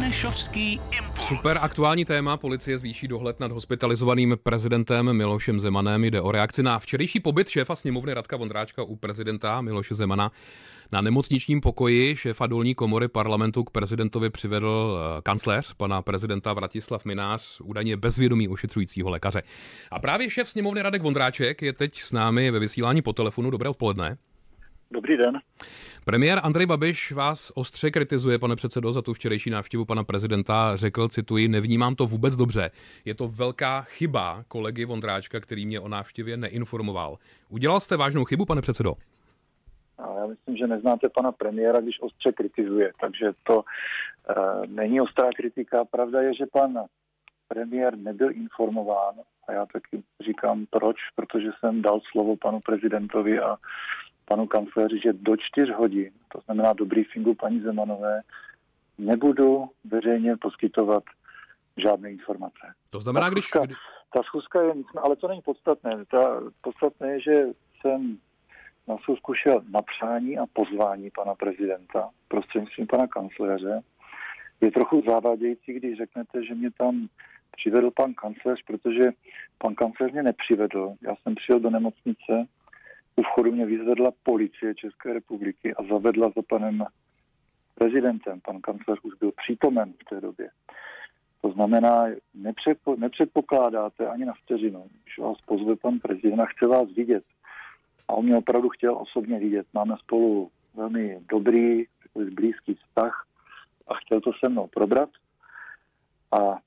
Benešovský impuls. Super aktuální téma. Policie zvýší dohled nad hospitalizovaným prezidentem Milošem Zemanem. Jde o reakci na včerejší pobyt šéfa sněmovny Radka Vondráčka u prezidenta Miloše Zemana. Na nemocničním pokoji šéfa dolní komory parlamentu k prezidentovi přivedl eh, kancléř pana prezidenta Vratislav Minář, údajně bezvědomí ošetřujícího lékaře. A právě šéf sněmovny Radek Vondráček je teď s námi ve vysílání po telefonu. Dobré odpoledne. Dobrý den. Premiér Andrej Babiš vás ostře kritizuje, pane předsedo, za tu včerejší návštěvu pana prezidenta. Řekl, cituji, nevnímám to vůbec dobře. Je to velká chyba kolegy Vondráčka, který mě o návštěvě neinformoval. Udělal jste vážnou chybu, pane předsedo? A já myslím, že neznáte pana premiéra, když ostře kritizuje, takže to uh, není ostrá kritika. Pravda je, že pan premiér nebyl informován a já taky říkám proč, protože jsem dal slovo panu prezidentovi a panu kancléři, že do čtyř hodin, to znamená do briefingu paní Zemanové, nebudu veřejně poskytovat žádné informace. To znamená, ta když... schůzka, ta schůzka je, ale to není podstatné. Ta, podstatné je, že jsem na schůzku šel na přání a pozvání pana prezidenta prostřednictvím pana kancléře. Je trochu závadějící, když řeknete, že mě tam přivedl pan kancléř, protože pan kancléř mě nepřivedl. Já jsem přijel do nemocnice, u vchodu mě vyzvedla policie České republiky a zavedla za panem prezidentem. Pan kancléř už byl přítomen v té době. To znamená, nepředpo, nepředpokládáte ani na vteřinu, když vás pozve pan prezident a chce vás vidět. A on mě opravdu chtěl osobně vidět. Máme spolu velmi dobrý, blízký vztah a chtěl to se mnou probrat. A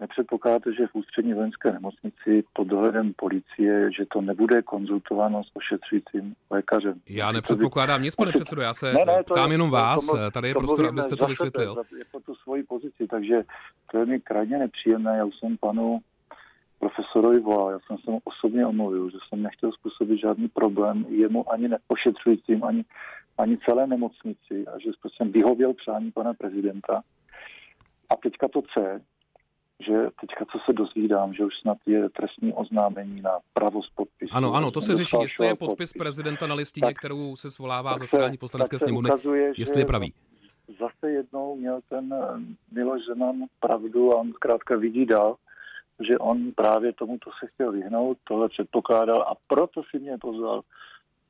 nepředpokládáte, že v ústřední vojenské nemocnici pod dohledem policie, že to nebude konzultováno s ošetřujícím lékařem. Já nepředpokládám nic, pane předsedo, já se ne, ne, ptám je, jenom vás, to, tady je to prostor, abyste to vysvětlil. Za, jako tu svoji pozici, takže to je mi krajně nepříjemné, já už jsem panu profesorovi volal, já jsem se mu osobně omluvil, že jsem nechtěl způsobit žádný problém jemu ani neošetřujícím, ani, ani celé nemocnici a že jsem vyhověl přání pana prezidenta. A teďka to C, že teďka, co se dozvídám, že už snad je trestní oznámení na pravost podpisu. Ano, ano, to se řeší, jestli je podpis prezidenta na listině, tak, kterou se svolává zasedání poslanecké sněmovny, ukazuje, jestli je pravý. Zase jednou měl ten Miloš Zeman pravdu a on zkrátka vidí dál, že on právě tomuto se chtěl vyhnout, tohle předpokládal a proto si mě pozval,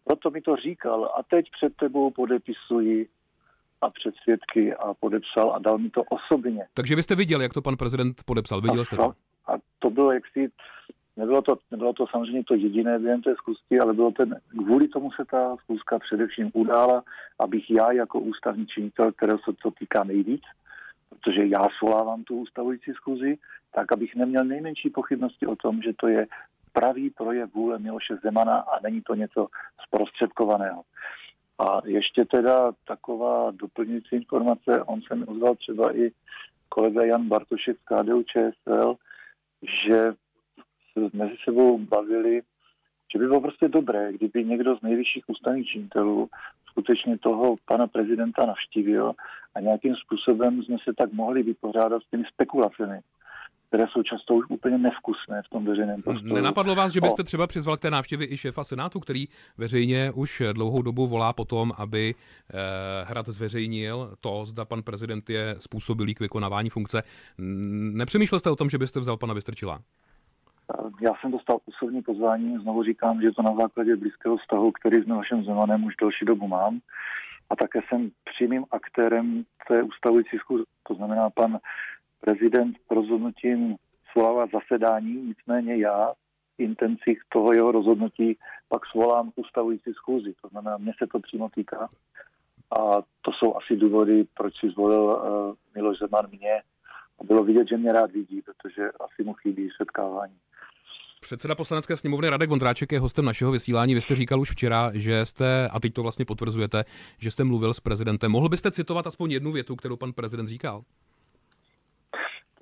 proto mi to říkal a teď před tebou podepisuji a před svědky a podepsal a dal mi to osobně. Takže vy jste viděl, jak to pan prezident podepsal, viděl jste to? A to bylo jaksi, nebylo to, nebylo to samozřejmě to jediné během té zkusky, ale bylo ten, kvůli tomu se ta zkuska především udála, abych já jako ústavní činitel, kterého se to týká nejvíc, protože já svolávám tu ústavující zkuzi, tak abych neměl nejmenší pochybnosti o tom, že to je pravý projev vůle Miloše Zemana a není to něco zprostředkovaného. A ještě teda taková doplňující informace, on se mi ozval třeba i kolega Jan Bartošek z KDU ČSL, že mezi sebou bavili, že by bylo prostě dobré, kdyby někdo z nejvyšších ústavních činitelů skutečně toho pana prezidenta navštívil a nějakým způsobem jsme se tak mohli vypořádat s těmi spekulacemi, které jsou často už úplně nevkusné v tom veřejném prostoru. Nenapadlo vás, že byste třeba přizval k té návštěvě i šéfa Senátu, který veřejně už dlouhou dobu volá potom, aby eh, Hrad zveřejnil to, zda pan prezident je způsobilý k vykonávání funkce. Nepřemýšlel jste o tom, že byste vzal pana Vystrčila? Já jsem dostal osobní pozvání, znovu říkám, že to na základě blízkého vztahu, který s Milošem Zemanem už delší dobu mám. A také jsem přímým aktérem té ustavující schůze. To znamená, pan prezident rozhodnutím svolává zasedání, nicméně já intencích toho jeho rozhodnutí pak svolám ustavující schůzi. To znamená, mě se to přímo týká. A to jsou asi důvody, proč si zvolil uh, Miloš Zeman mě. A bylo vidět, že mě rád vidí, protože asi mu chybí setkávání. Předseda poslanecké sněmovny Radek Vondráček je hostem našeho vysílání. Vy jste říkal už včera, že jste, a teď to vlastně potvrzujete, že jste mluvil s prezidentem. Mohl byste citovat aspoň jednu větu, kterou pan prezident říkal?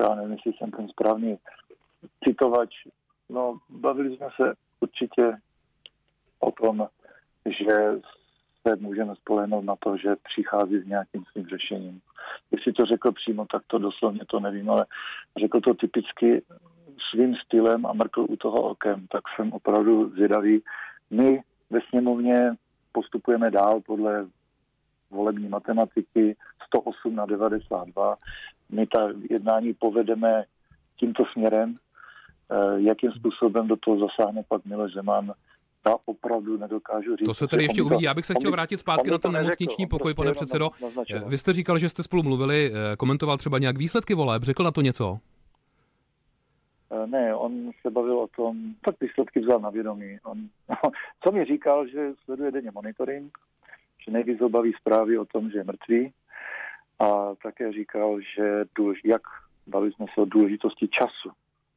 Já nevím, jestli jsem ten správný citovač. No, bavili jsme se určitě o tom, že se můžeme spolehnout na to, že přichází s nějakým svým řešením. Jestli to řekl přímo, tak to doslovně to nevím, ale řekl to typicky svým stylem a mrkl u toho okem, tak jsem opravdu zvědavý. My ve sněmovně postupujeme dál podle volební matematiky 108 na 92. My ta jednání povedeme tímto směrem, eh, jakým způsobem do toho zasáhne pak Miloš Zeman, já opravdu nedokážu říct. To se tedy ještě uvidí. Já bych se chtěl vrátit zpátky na ten nemocniční pokoj, pane předsedo. Vy jste říkal, že jste spolu mluvili, eh, komentoval třeba nějak výsledky voleb, řekl na to něco? Eh, ne, on se bavil o tom, tak výsledky vzal na vědomí. On, co mi říkal, že sleduje denně monitoring, že nejvíc obaví zprávy o tom, že je mrtvý a také říkal, že důlež, jak bavili jsme se o důležitosti času.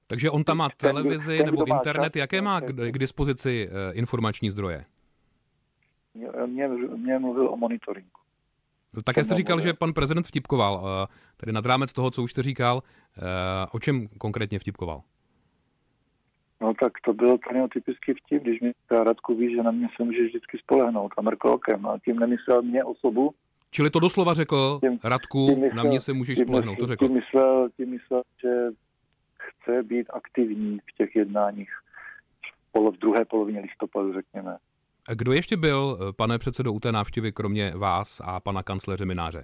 Takže on tam má televizi ten, nebo internet, čas, jaké má k, k dispozici uh, informační zdroje? Mě, mě mluvil o monitoringu. No, také jste říkal, že pan prezident vtipkoval, uh, tedy nad rámec toho, co už jste říkal, uh, o čem konkrétně vtipkoval? No tak to byl ten typický vtip, když mi Radku ví, že na mě se může vždycky spolehnout a mrkl okem a tím nemyslel mě osobu. Čili to doslova řekl, tím, Radku, tím myslel, na mě se můžeš spolehnout, to řekl. Tím myslel, tím myslel, že chce být aktivní v těch jednáních v druhé polovině listopadu, řekněme. A kdo ještě byl, pane předsedo, u té návštěvy, kromě vás a pana kancléře Mináře?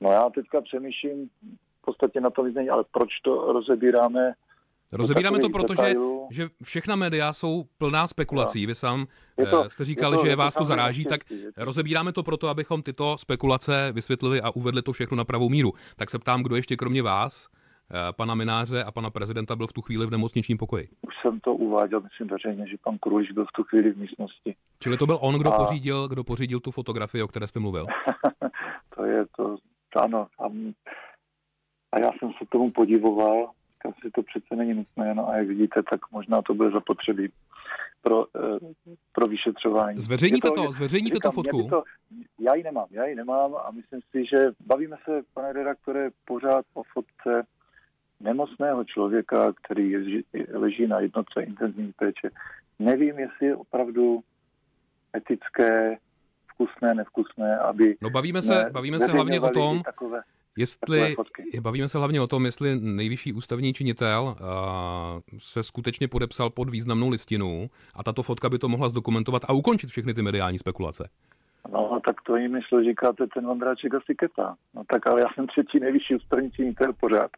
No já teďka přemýšlím v podstatě na to vyznání, ale proč to rozebíráme Rozebíráme to proto, že, že všechna média jsou plná spekulací. Vy sám to, jste říkal, to, že vás to zaráží, tak rozebíráme to proto, abychom tyto spekulace vysvětlili a uvedli to všechno na pravou míru. Tak se ptám, kdo ještě kromě vás, eh, pana Mináře a pana prezidenta byl v tu chvíli v nemocničním pokoji. Už jsem to uváděl, myslím veřejně, že pan Kruliš byl v tu chvíli v místnosti. Čili to byl on, kdo, a... pořídil, kdo pořídil tu fotografii, o které jste mluvil? to je to, ano. A, a já jsem se tomu podivoval, říkám si, to přece není nutné, no a jak vidíte, tak možná to bude zapotřebí pro, eh, pro vyšetřování. Zveřejníte to, to zveřejníte říkám, to fotku? To, já ji nemám, já ji nemám a myslím si, že bavíme se, pane redaktore, pořád o fotce nemocného člověka, který je, leží na jednotce intenzivní péče. Nevím, jestli je opravdu etické, vkusné, nevkusné, aby... No bavíme se, bavíme se hlavně o tom, takové Jestli, bavíme se hlavně o tom, jestli nejvyšší ústavní činitel uh, se skutečně podepsal pod významnou listinu a tato fotka by to mohla zdokumentovat a ukončit všechny ty mediální spekulace. No, tak to jim myslel, říkáte, ten Vondráček asi ketá. No tak ale já jsem třetí nejvyšší ústavní činitel pořád.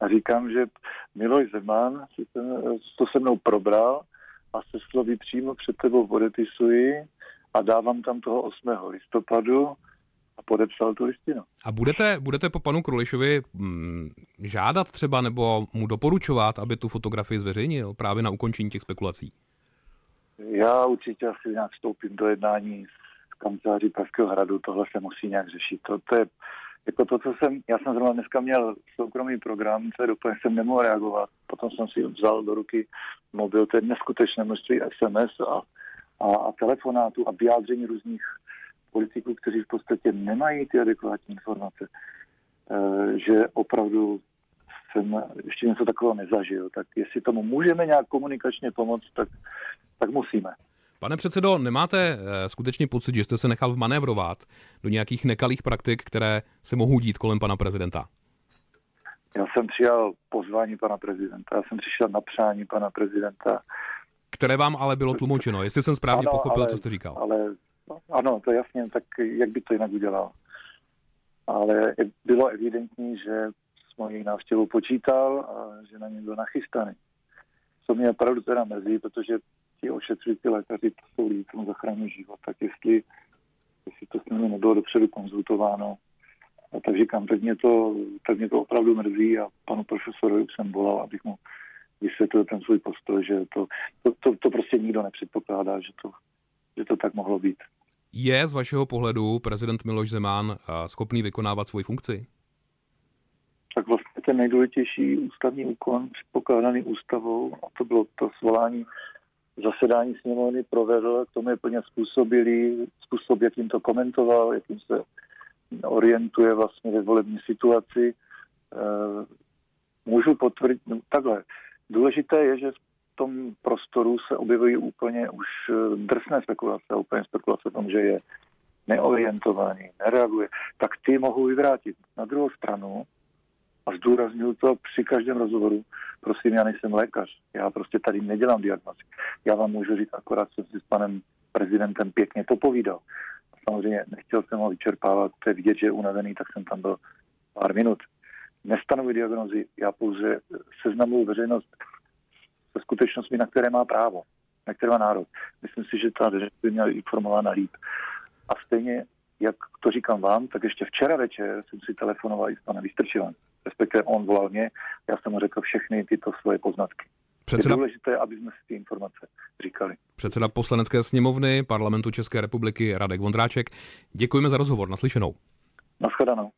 A říkám, že Miloš Zeman si ten, to se mnou probral a se slovy přímo před tebou podepisuji a dávám tam toho 8. listopadu a podepsal tu listinu. A budete, budete po panu Krulišovi hm, žádat třeba nebo mu doporučovat, aby tu fotografii zveřejnil právě na ukončení těch spekulací? Já určitě asi nějak vstoupím do jednání s kanceláří Pražského hradu, tohle se musí nějak řešit. To, to je jako to, co jsem, já jsem zrovna dneska měl soukromý program, je doplně jsem nemohl reagovat. Potom jsem si vzal do ruky mobil, to je neskutečné množství SMS a, a, a telefonátů a vyjádření různých politiků, kteří v podstatě nemají ty adekvátní informace, eh, že opravdu jsem ještě něco takového nezažil. Tak jestli tomu můžeme nějak komunikačně pomoct, tak, tak musíme. Pane předsedo, nemáte eh, skutečně pocit, že jste se nechal vmanévrovat do nějakých nekalých praktik, které se mohou dít kolem pana prezidenta? Já jsem přijal pozvání pana prezidenta, já jsem přišel na přání pana prezidenta. Které vám ale bylo tlumočeno, jestli jsem správně ano, pochopil, ale, co jste říkal. Ale ano, to jasně, tak jak by to jinak udělal. Ale bylo evidentní, že s mojí návštěvou počítal a že na ně byl nachystaný. Co mě opravdu teda mrzí, protože ti ošetřující lékaři to jsou lidi, tomu zachrání život, tak jestli, jestli to s nimi nebylo dopředu konzultováno, a tak říkám, tak mě, to, tak mě to opravdu mrzí a panu profesorovi jsem volal, abych mu vysvětlil ten svůj postoj, že to, to, to, to prostě nikdo nepředpokládá, že to, že to tak mohlo být. Je z vašeho pohledu prezident Miloš Zeman eh, schopný vykonávat svoji funkci? Tak vlastně ten nejdůležitější ústavní úkon předpokládaný ústavou, a to bylo to svolání zasedání sněmovny provedl, k tomu je plně způsobilý, způsob, jakým to komentoval, jakým se orientuje vlastně ve volební situaci. Eh, můžu potvrdit, no, takhle, důležité je, že tom prostoru se objevují úplně už eh, drsné spekulace, úplně spekulace o tom, že je neorientovaný, nereaguje, tak ty mohou vyvrátit. Na druhou stranu, a zdůraznuju to při každém rozhovoru, prosím, já nejsem lékař, já prostě tady nedělám diagnozy. Já vám můžu říct, akorát jsem si s panem prezidentem pěkně popovídal. samozřejmě nechtěl jsem ho vyčerpávat, to je vidět, že je unavený, tak jsem tam byl pár minut. Nestanovuji diagnozy, já pouze seznamuji veřejnost se skutečnostmi, na které má právo, na které má národ. Myslím si, že ta veřejnost by měla informována líp. A stejně, jak to říkám vám, tak ještě včera večer jsem si telefonoval i s panem Vystrčilem. Respektive on volal mě, já jsem mu řekl všechny tyto svoje poznatky. Předseda... Je důležité, aby jsme si ty informace říkali. Předseda poslanecké sněmovny parlamentu České republiky Radek Vondráček. Děkujeme za rozhovor. Naslyšenou. Naschledanou.